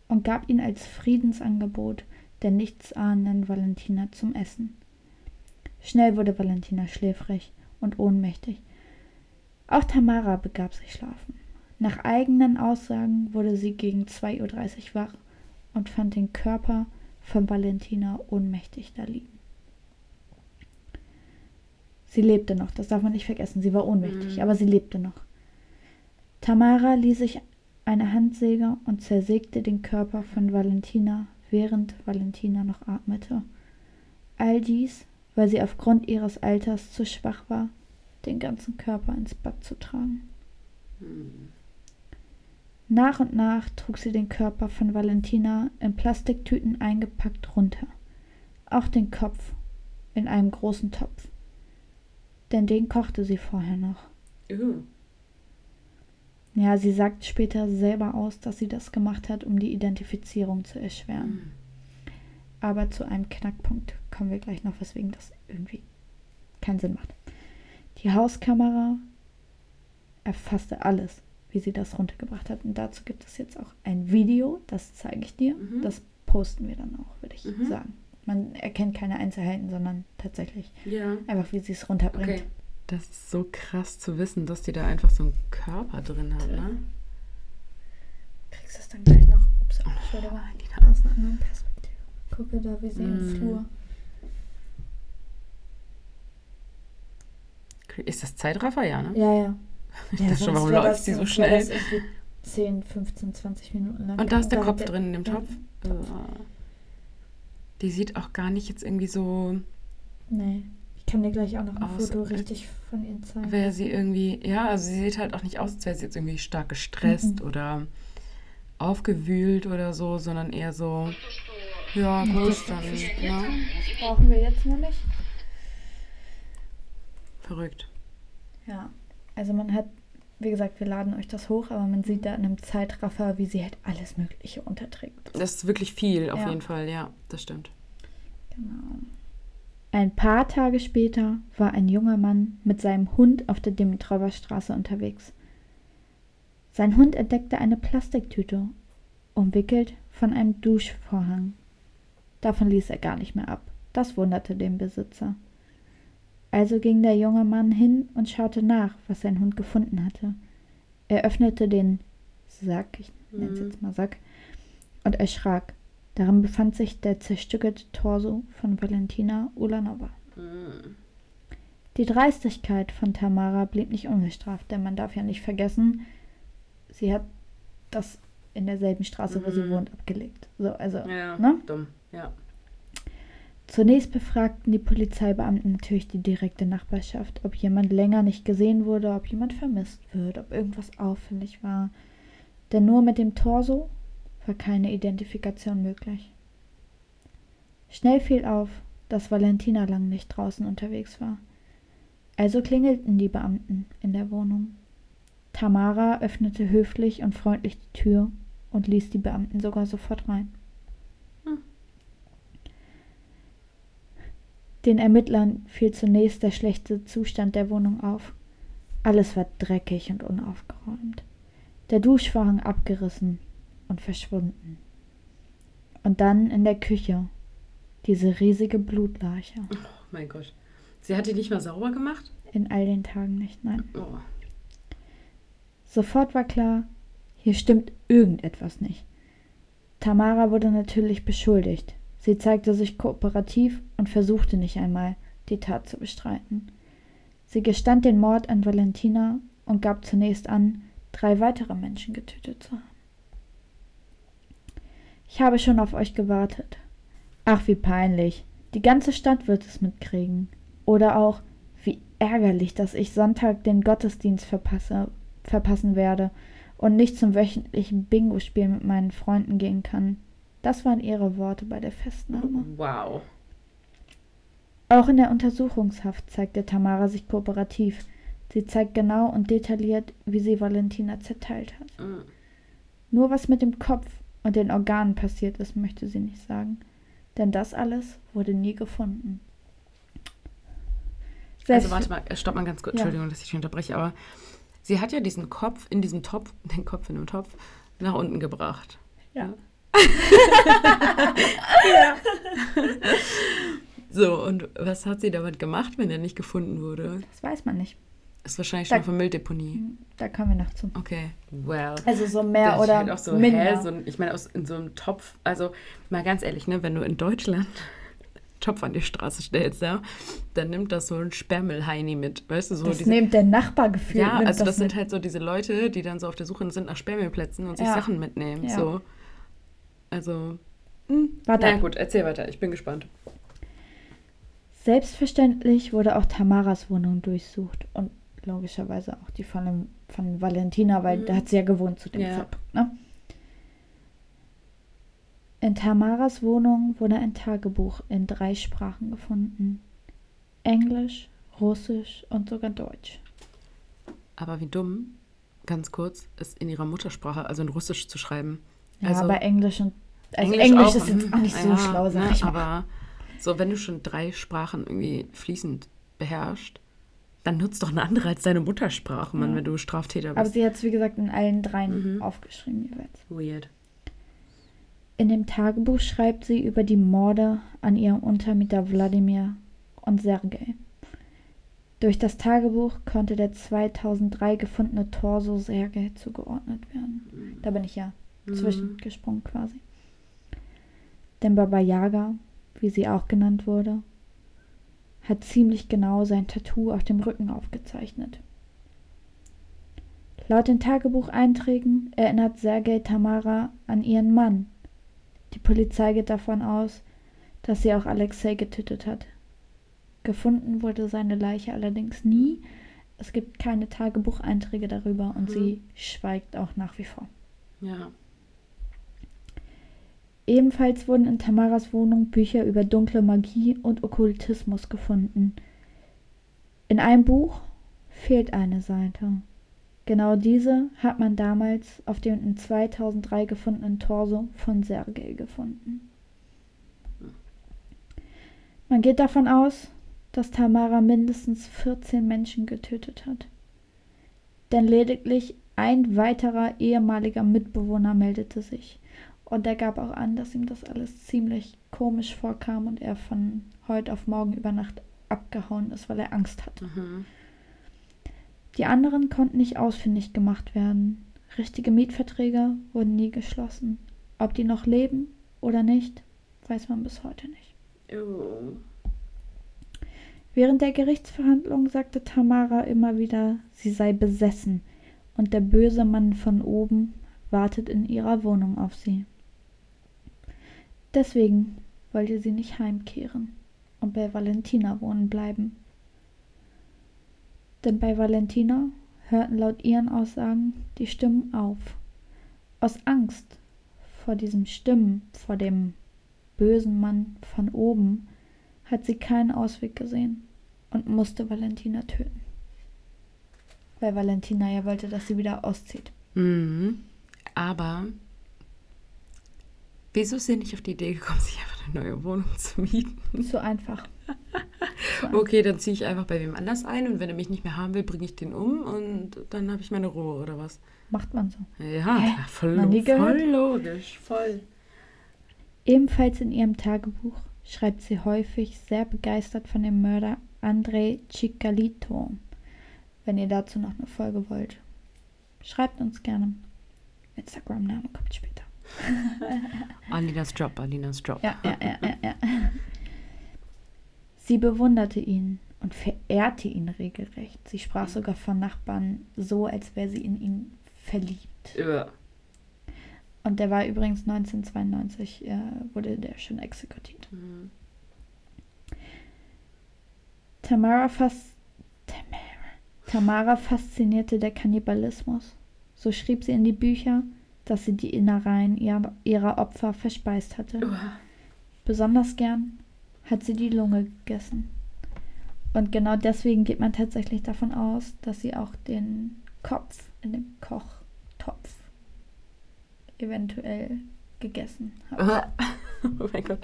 und gab ihn als Friedensangebot der nichtsahnenden Valentina zum Essen. Schnell wurde Valentina schläfrig und ohnmächtig. Auch Tamara begab sich schlafen. Nach eigenen Aussagen wurde sie gegen 2.30 Uhr wach und fand den Körper von Valentina ohnmächtig da liegen. Sie lebte noch, das darf man nicht vergessen. Sie war ohnmächtig, Mhm. aber sie lebte noch. Tamara ließ sich eine Handsäge und zersägte den Körper von Valentina, während Valentina noch atmete. All dies, weil sie aufgrund ihres Alters zu schwach war, den ganzen Körper ins Bad zu tragen. Nach und nach trug sie den Körper von Valentina in Plastiktüten eingepackt runter. Auch den Kopf in einem großen Topf. Denn den kochte sie vorher noch. Uh. Ja, sie sagt später selber aus, dass sie das gemacht hat, um die Identifizierung zu erschweren. Mhm. Aber zu einem Knackpunkt kommen wir gleich noch, weswegen das irgendwie keinen Sinn macht. Die Hauskamera erfasste alles, wie sie das runtergebracht hat. Und dazu gibt es jetzt auch ein Video, das zeige ich dir. Mhm. Das posten wir dann auch, würde ich Mhm. sagen. Man erkennt keine Einzelheiten, sondern tatsächlich Ja. einfach, wie sie es runterbringt. Okay. Das ist so krass zu wissen, dass die da einfach so einen Körper drin hat, ne? Kriegst du es dann gleich noch? Ups, Entschuldigung. Alina. Aus einer anderen Perspektive. Gucke da, wie sie im Mm. Flur. Ist das Zeitraffer, ja, ne? Ja, ja. Ich dachte schon, warum läuft sie so schnell? Das irgendwie 10, 15, 20 Minuten lang. Und da ist der Kopf drin in dem ja, Topf. Die sieht auch gar nicht jetzt irgendwie so, Nee. Ich kann dir gleich auch noch ein Aus- Foto richtig von ihr zeigen. wäre sie irgendwie, ja, also sie sieht halt auch nicht aus, als wäre sie jetzt irgendwie stark gestresst Mhm. oder aufgewühlt oder so, sondern eher so, ja, gut, dann, ne? Das brauchen wir jetzt nämlich. Verrückt. Ja. Also man hat, wie gesagt, wir laden euch das hoch, aber man sieht da in einem Zeitraffer, wie sie halt alles Mögliche unterträgt. Das ist wirklich viel, auf Ja. jeden Fall, ja, das stimmt. Genau. Ein paar Tage später war ein junger Mann mit seinem Hund auf der Dimitrover Straße unterwegs. Sein Hund entdeckte eine Plastiktüte, umwickelt von einem Duschvorhang. Davon ließ er gar nicht mehr ab. Das wunderte den Besitzer. Also ging der junge Mann hin und schaute nach, was sein Hund gefunden hatte. Er öffnete den Sack, ich nenne es Mhm. jetzt mal Sack, und erschrak. Darin befand sich der zerstückelte Torso von Valentina Ulanova. Die Dreistigkeit von Tamara blieb nicht ungestraft, denn man darf ja nicht vergessen, sie hat das in derselben Straße, wo sie Mhm. wohnt, abgelegt. So, also, Ja, ne? dumm, ja. Zunächst befragten die Polizeibeamten natürlich die direkte Nachbarschaft, ob jemand länger nicht gesehen wurde, ob jemand vermisst wird, ob irgendwas auffällig war. Denn nur mit dem Torso war keine Identifikation möglich. Schnell fiel auf, dass Valentina lang nicht draußen unterwegs war. Also klingelten die Beamten in der Wohnung. Tamara öffnete höflich und freundlich die Tür und ließ die Beamten sogar sofort rein. Hm. Den Ermittlern fiel zunächst der schlechte Zustand der Wohnung auf. Alles war dreckig und unaufgeräumt. Der Duschvorhang abgerissen und verschwunden. Und dann in der Küche diese riesige Blutlarche. Oh mein Gott. Sie hat die nicht mal sauber gemacht? In all den Tagen nicht, nein. Oh. Sofort war klar, hier stimmt irgendetwas nicht. Tamara wurde natürlich beschuldigt. Sie zeigte sich kooperativ und versuchte nicht einmal, die Tat zu bestreiten. Sie gestand den Mord an Valentina und gab zunächst an, drei weitere Menschen getötet zu haben. Ich habe schon auf euch gewartet. Ach, wie peinlich. Die ganze Stadt wird es mitkriegen. Oder auch, wie ärgerlich, dass ich Sonntag den Gottesdienst verpasse, verpassen werde und nicht zum wöchentlichen Bingo-Spiel mit meinen Freunden gehen kann. Das waren ihre Worte bei der Festnahme. Wow. Auch in der Untersuchungshaft zeigte Tamara sich kooperativ. Sie zeigt genau und detailliert, wie sie Valentina zerteilt hat. Mm. Nur was mit dem Kopf und den Organen passiert ist, möchte sie nicht sagen. Denn das alles wurde nie gefunden. Also warte mal, äh, stopp mal ganz kurz, Ja. Entschuldigung, dass ich dich unterbreche, aber sie hat ja diesen Kopf in diesem Topf, den Kopf in dem Topf, nach unten gebracht. Ja. So, und was hat sie damit gemacht, wenn er nicht gefunden wurde? Das weiß man nicht. Ist wahrscheinlich Da- schon von Mülldeponie. Da kommen wir noch zu. Okay, well. Also so mehr Das oder halt auch so, minder. hä, so ein, ich meine, aus, in so einem Topf, also mal ganz ehrlich, ne, wenn du in Deutschland einen Topf an die Straße stellst, ja, dann nimmt das so ein Sperrmüllheini mit, weißt du, so das diese, nimmt der Nachbar gefühlt. Ja, also das, sind mit. halt so diese Leute, die dann so auf der Suche sind nach Sperrmüllplätzen und sich Ja. Sachen mitnehmen, Ja. so. Also, hm. Warte na ab. gut, erzähl weiter, ich bin gespannt. Selbstverständlich wurde auch Tamaras Wohnung durchsucht und logischerweise auch die von, von Valentina, weil Mhm. da hat sie ja gewohnt zu dem Ja. Zeitpunkt. Ne? In Tamaras Wohnung wurde ein Tagebuch in drei Sprachen gefunden. Englisch, Russisch und sogar Deutsch. Aber wie dumm, ganz kurz, ist in ihrer Muttersprache, also in Russisch zu schreiben. Ja, Also- aber Englisch und also Englisch, ist jetzt hm, auch nicht so ja, schlau, sag ne, ich mal. Aber so, wenn du schon drei Sprachen irgendwie fließend beherrschst, dann nutzt doch eine andere als deine Muttersprache, Mann, Ja. wenn du Straftäter Aber bist. sie hat es, wie gesagt, in allen dreien Mhm. aufgeschrieben jeweils. Weird. In dem Tagebuch schreibt sie über die Morde an ihrem Untermieter Wladimir und Sergei. Durch das Tagebuch konnte der 2003 gefundene Torso Sergei zugeordnet werden. Da bin ich ja Mhm. zwischengesprungen quasi. Denn Baba Yaga, wie sie auch genannt wurde, hat ziemlich genau sein Tattoo auf dem Rücken aufgezeichnet. Laut den Tagebucheinträgen erinnert Sergei Tamara an ihren Mann. Die Polizei geht davon aus, dass sie auch Alexei getötet hat. Gefunden wurde seine Leiche allerdings nie. Es gibt keine Tagebucheinträge darüber und Mhm. sie schweigt auch nach wie vor. Ja. Ebenfalls wurden in Tamaras Wohnung Bücher über dunkle Magie und Okkultismus gefunden. In einem Buch fehlt eine Seite. Genau diese hat man damals auf dem in 2003 gefundenen Torso von Sergei gefunden. Man geht davon aus, dass Tamara mindestens 14 Menschen getötet hat. Denn lediglich ein weiterer ehemaliger Mitbewohner meldete sich. Und er gab auch an, dass ihm das alles ziemlich komisch vorkam und er von heute auf morgen über Nacht abgehauen ist, weil er Angst hatte. Mhm. Die anderen konnten nicht ausfindig gemacht werden. Richtige Mietverträge wurden nie geschlossen. Ob die noch leben oder nicht, weiß man bis heute nicht. Oh. Während der Gerichtsverhandlung sagte Tamara immer wieder, sie sei besessen und der böse Mann von oben wartet in ihrer Wohnung auf sie. Deswegen wollte sie nicht heimkehren und bei Valentina wohnen bleiben. Denn bei Valentina hörten laut ihren Aussagen die Stimmen auf. Aus Angst vor diesen Stimmen, vor dem bösen Mann von oben, hat sie keinen Ausweg gesehen und musste Valentina töten. Weil Valentina ja wollte, dass sie wieder auszieht. Mhm. Aber wieso sie nicht auf die Idee gekommen, sich einfach eine neue Wohnung zu mieten? So einfach. So einfach. Okay, dann ziehe ich einfach bei wem anders ein und wenn er mich nicht mehr haben will, bringe ich den um und dann habe ich meine Ruhe oder was? Macht man so. Ja, Hä? voll, lo- voll logisch, voll. Ebenfalls in ihrem Tagebuch schreibt sie häufig sehr begeistert von dem Mörder Andrei Cicalito. Wenn ihr dazu noch eine Folge wollt, schreibt uns gerne. Instagram-Name kommt später. Alinas Job, Alinas Job. Ja, ja, ja, ja, ja. Sie bewunderte ihn und verehrte ihn regelrecht. Sie sprach sogar von Nachbarn so, als wäre sie in ihn verliebt. Ja. Und der war übrigens 1992, äh, wurde der schon exekutiert. Mhm. Tamara, fas Tamara. Tamara faszinierte der Kannibalismus. So schrieb sie in die Bücher, dass sie die Innereien ihrer, Opfer verspeist hatte. Uah. Besonders gern hat sie die Lunge gegessen. Und genau deswegen geht man tatsächlich davon aus, dass sie auch den Kopf in dem Kochtopf eventuell gegessen hat. Oh mein Gott.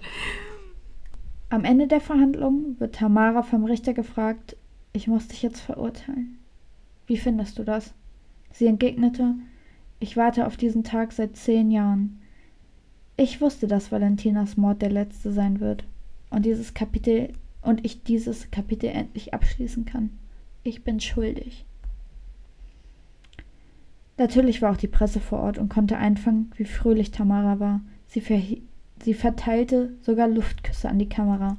Am Ende der Verhandlung wird Tamara vom Richter gefragt, ich muss dich jetzt verurteilen. Wie findest du das? Sie entgegnete, ich warte auf diesen Tag seit zehn Jahren. Ich wusste, dass Valentinas Mord der letzte sein wird. und dieses Kapitel und ich dieses Kapitel endlich abschließen kann. Ich bin schuldig. Natürlich war auch die Presse vor Ort und konnte einfangen, wie fröhlich Tamara war. Sie, sie verteilte sogar Luftküsse an die Kamera.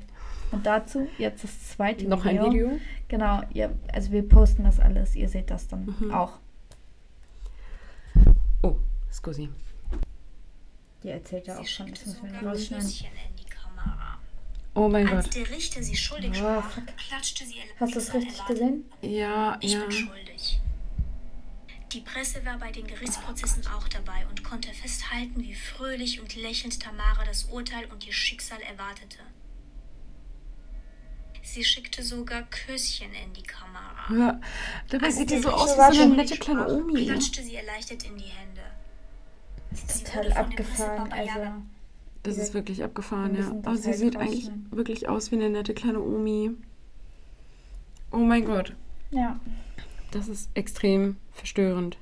Und dazu jetzt das zweite Noch Video. Noch ein Video? Genau, ihr, also wir posten das alles. Ihr seht das dann mhm. auch. Oh, scusi. Die erzählt ja auch schon, das müssen wir rausschneiden. Oh mein Als Gott. der Richter sie schuldig oh, sprach, klatschte sie Hast du das richtig gesehen? Ja, ich ja. bin schuldig. Die Presse war bei den Gerichtsprozessen auch dabei und konnte festhalten, wie fröhlich und lächelnd Tamara das Urteil und ihr Schicksal erwartete. Sie schickte sogar Küsschen in die Kamera. Ja, dabei Als sieht die so aus wie so eine nette kleine Omi. klatschte sie erleichtert in die Hände. Das ist total abgefahren, also... Das ist wirklich abgefahren, ja. Aber sie sieht eigentlich wirklich aus wie eine nette kleine Omi. Oh mein Gott. Ja. Das ist extrem verstörend.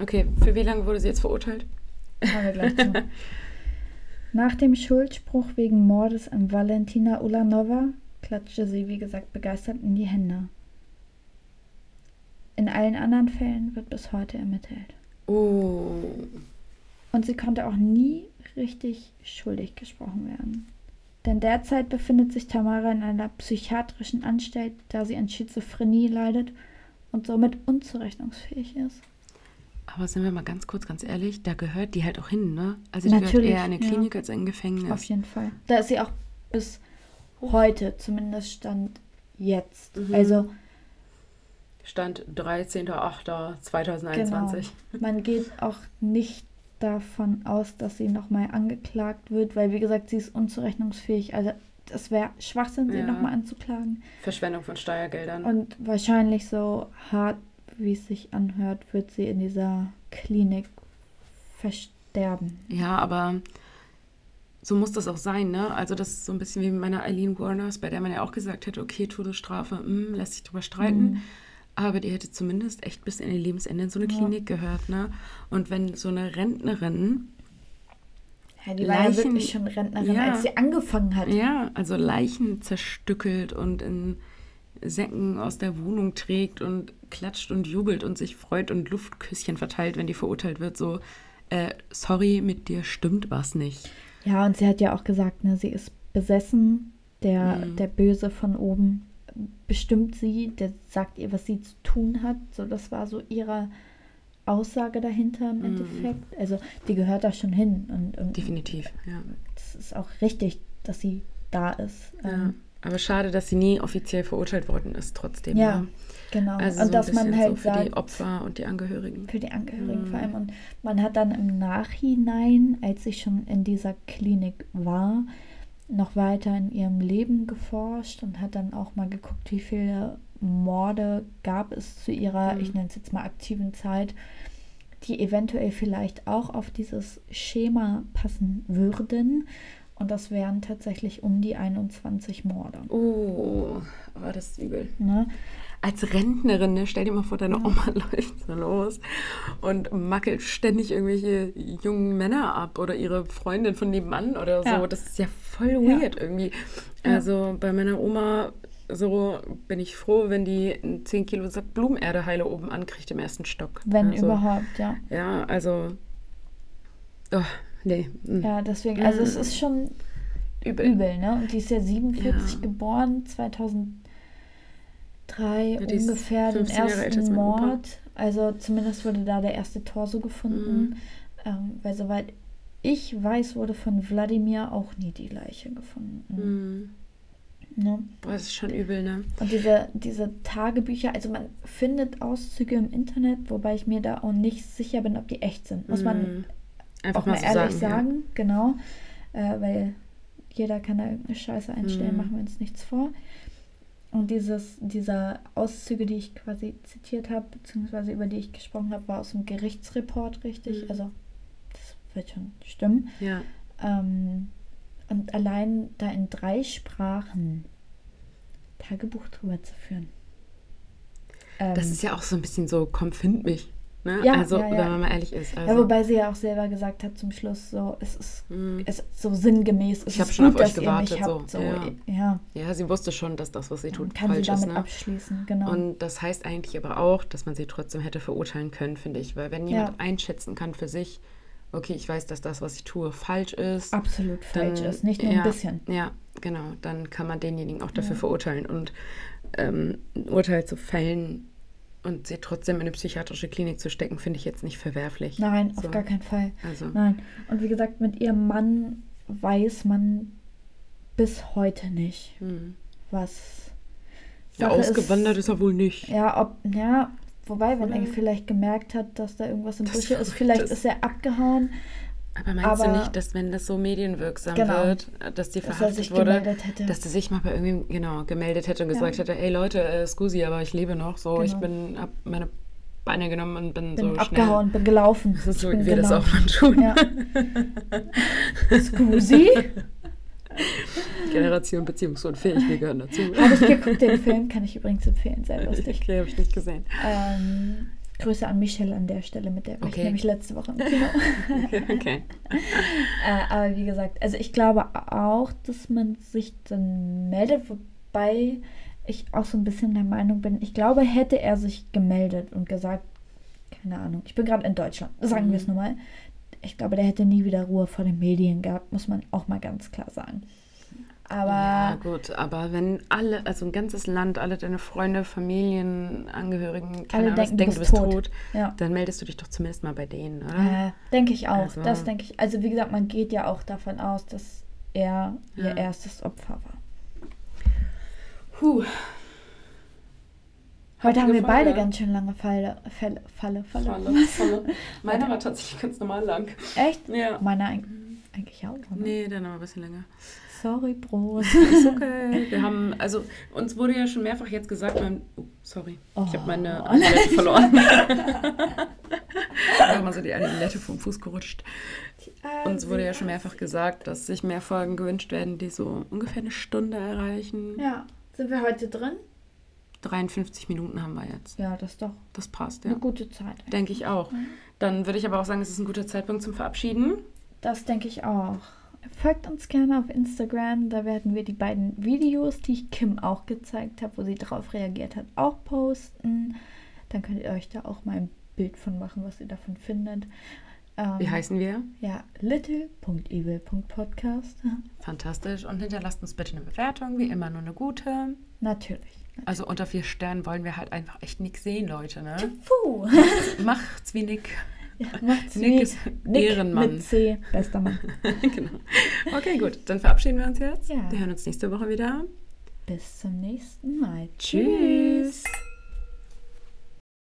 Okay, für wie lange wurde sie jetzt verurteilt? Kommen wir gleich zu. Nach dem Schuldspruch wegen Mordes an Valentina Ulanova klatschte sie, wie gesagt, begeistert in die Hände. In allen anderen Fällen wird bis heute ermittelt. Oh. Und sie konnte auch nie richtig schuldig gesprochen werden. Denn derzeit befindet sich Tamara in einer psychiatrischen Anstalt, da sie an Schizophrenie leidet und somit unzurechnungsfähig ist. Aber sind wir mal ganz kurz, ganz ehrlich, da gehört die halt auch hin, ne? Also die Natürlich, gehört eher in eine Klinik ja. als in ein Gefängnis. Auf jeden Fall. Da ist sie auch bis heute, zumindest Stand jetzt. Mhm. Also Stand 13.08.2021. Genau. Man geht auch nicht davon aus, dass sie nochmal angeklagt wird, weil wie gesagt, sie ist unzurechnungsfähig. Also es wäre Schwachsinn, sie ja. nochmal anzuklagen. Verschwendung von Steuergeldern. Und wahrscheinlich so hart, wie es sich anhört, wird sie in dieser Klinik versterben. Ja, aber so muss das auch sein, ne? Also das ist so ein bisschen wie mit meiner Eileen Warners, bei der man ja auch gesagt hätte, okay, Todesstrafe, mh, hm, lässt sich drüber streiten. Mhm. Aber die hätte zumindest echt bis in ihr Lebensende in so eine ja. Klinik gehört, ne? Und wenn so eine Rentnerin ja, die war Leichen, ja wirklich schon Rentnerin, ja, als sie angefangen hat. Ja, also Leichen zerstückelt und in Säcken aus der Wohnung trägt und klatscht und jubelt und sich freut und Luftküsschen verteilt, wenn die verurteilt wird. So, äh, sorry, mit dir stimmt was nicht. Ja, und sie hat ja auch gesagt, ne, sie ist besessen, der, mhm. der Böse von oben bestimmt sie, der sagt ihr, was sie zu tun hat. So, das war so ihre Aussage dahinter im mm. Endeffekt. Also die gehört da schon hin. Und, und Definitiv, ja. Es ist auch richtig, dass sie da ist. Ja. Ähm, aber schade, dass sie nie offiziell verurteilt worden ist, trotzdem. Ja, ja. genau. Also und so dass man halt so für sagt, die Opfer und die Angehörigen. Für die Angehörigen mm. vor allem. Und man hat dann im Nachhinein, als sie schon in dieser Klinik war, noch weiter in ihrem Leben geforscht und hat dann auch mal geguckt, wie viele Morde gab es zu ihrer, mhm. ich nenne es jetzt mal aktiven Zeit, die eventuell vielleicht auch auf dieses Schema passen würden. Und das wären tatsächlich um die 21 Morde. Oh, aber das ist übel. Ne? als Rentnerin, ne, stell dir mal vor, deine Oma läuft so los und mackelt ständig irgendwelche jungen Männer ab oder ihre Freundin von nebenan oder so. Ja. Das ist ja voll weird ja. irgendwie. Also bei meiner Oma so bin ich froh, wenn die 10 Kilo Sack Blumenerde heile oben ankriegt im ersten Stock. Wenn also, überhaupt, ja. Ja, also. Oh, nee. Hm. Ja, deswegen, also es hm. ist schon übel, übel ne? Und die ist ja 47 ja. geboren, 2000 drei ja, ungefähr den ersten Mord. Also zumindest wurde da der erste Torso gefunden. Mhm. Ähm, weil soweit ich weiß, wurde von Wladimir auch nie die Leiche gefunden. Mhm. Ne? Boah, das ist schon übel, ne? Und diese, diese Tagebücher, also man findet Auszüge im Internet, wobei ich mir da auch nicht sicher bin, ob die echt sind. Muss man mhm. Einfach auch mal, so ehrlich sagen, sagen ja. genau. Äh, weil jeder kann da irgendeine Scheiße einstellen, mhm. machen wir uns nichts vor. Und dieses, diese Auszüge, die ich quasi zitiert habe, beziehungsweise über die ich gesprochen habe, war aus dem Gerichtsreport richtig. Mhm. Also das wird schon stimmen. Ja. Ähm, und allein da in drei Sprachen Tagebuch drüber zu führen. Ähm, das ist ja auch so ein bisschen so, komm, find mich. Ne? Ja, also, ja, ja. wenn man mal ehrlich ist. Also, Ja, wobei sie ja auch selber gesagt hat zum Schluss, so, es ist, Mhm. es ist so sinngemäß, es Ich hab ist schon gut, auf euch gewartet, habt. so, ja. ja. sie wusste schon, dass das, was sie tut, kann sie falsch damit ist. Ne? abschließen, genau. Und das heißt eigentlich aber auch, dass man sie trotzdem hätte verurteilen können, finde ich. Weil wenn jemand einschätzen kann für sich, okay, ich weiß, dass das, was ich tue, falsch ist. Absolut falsch dann- ist, nicht nur ein bisschen. Ja, genau. Dann kann man denjenigen auch dafür verurteilen. Und ähm, ein Urteil zu fällen und sie trotzdem in eine psychiatrische Klinik zu stecken, finde ich jetzt nicht verwerflich. Nein, So. auf gar keinen Fall. Also, Nein. Und wie gesagt, mit ihrem Mann weiß man bis heute nicht, hm. was. ja, ausgewandert ist er wohl nicht. Ja, ob, ja, wobei, wenn Oder? er vielleicht gemerkt hat, dass da irgendwas im Das Busche ist, vielleicht ist. ist er abgehauen, Aber meinst du Aber- nicht, dass wenn das so medienwirksam Genau. wird, dass die dass er verhaftet sich wurde, dass sie sich mal bei irgendwie genau gemeldet hätte und Ja. gesagt hätte, ey Leute, äh, scusi, aber ich lebe noch, so ich Genau. bin, hab meine Beine genommen und bin, bin so abgehauen, bin gelaufen. schnell. Das ist so, Ich wie wir das auch gelaufen. mal tun. Ja. Scusi? Generation beziehungsunfähig, wir gehören dazu. Habe ich geguckt, den Film, kann ich übrigens empfehlen, sehr lustig. Okay, habe ich nicht gesehen. Ähm, Grüße an Michelle an der Stelle, mit der war ich Okay. nämlich letzte Woche im Kino. Okay, okay. äh, aber wie gesagt, also ich glaube auch, dass man sich dann meldet, wobei ich auch so ein bisschen der Meinung bin, ich glaube, hätte er sich gemeldet und gesagt, keine Ahnung, ich bin gerade in Deutschland, sagen Mhm. wir es nur mal. Ich glaube, der hätte nie wieder Ruhe vor den Medien gehabt, muss man auch mal ganz klar sagen. Aber ja, gut, aber wenn alle, also ein ganzes Land, alle deine Freunde, Familien, Angehörigen, keine Alle Ahnung, denken, denken, du bist tot. tot, ja. dann meldest du dich doch zumindest mal bei denen, oder? Äh, denke ich auch. Also- Das denke ich. Also wie gesagt, man geht ja auch davon aus, dass er ihr Ja. erstes Opfer war. Puh. Heute haben wir Harte beide ganz schön lange Falle, Falle, Falle, Falle. Falle, Falle. Meiner war tatsächlich ganz normal lang. Echt? Ja. Meiner eig- eigentlich auch. Oder? Nee, dann aber ein bisschen länger. Sorry, Bros. Ist okay. Wir haben, also uns wurde ja schon mehrfach jetzt gesagt, mein, oh, sorry, ich Oh. habe meine Amulette verloren. Ich habe mal so die Amulette vom Fuß gerutscht. Uns wurde ja schon mehrfach gesagt, dass sich mehr Folgen gewünscht werden, die so ungefähr eine Stunde erreichen. Ja. Sind wir heute drin? 53 Minuten haben wir jetzt. Ja, das doch Das passt, ja. eine gute Zeit. Denke ich auch. Dann würde ich aber auch sagen, es ist ein guter Zeitpunkt zum Verabschieden. Das denke ich auch. Folgt uns gerne auf Instagram. Da werden wir die beiden Videos, die ich Kim auch gezeigt habe, wo sie darauf reagiert hat, auch posten. Dann könnt ihr euch da auch mal ein Bild von machen, was ihr davon findet. Ähm, Wie heißen wir? Ja, little.evil.podcast. Fantastisch. Und hinterlasst uns bitte eine Bewertung, wie immer nur eine gute. Natürlich. Also unter vier Sternen wollen wir halt einfach echt nichts sehen, Leute. Ne? Puh. Macht's wie Nick. Ja, macht's Nick wie ist Nick Ehrenmann. mit C, bester Mann. genau. Okay, gut. Dann verabschieden wir uns jetzt. Ja. Wir hören uns nächste Woche wieder. Bis zum nächsten Mal. Tschüss.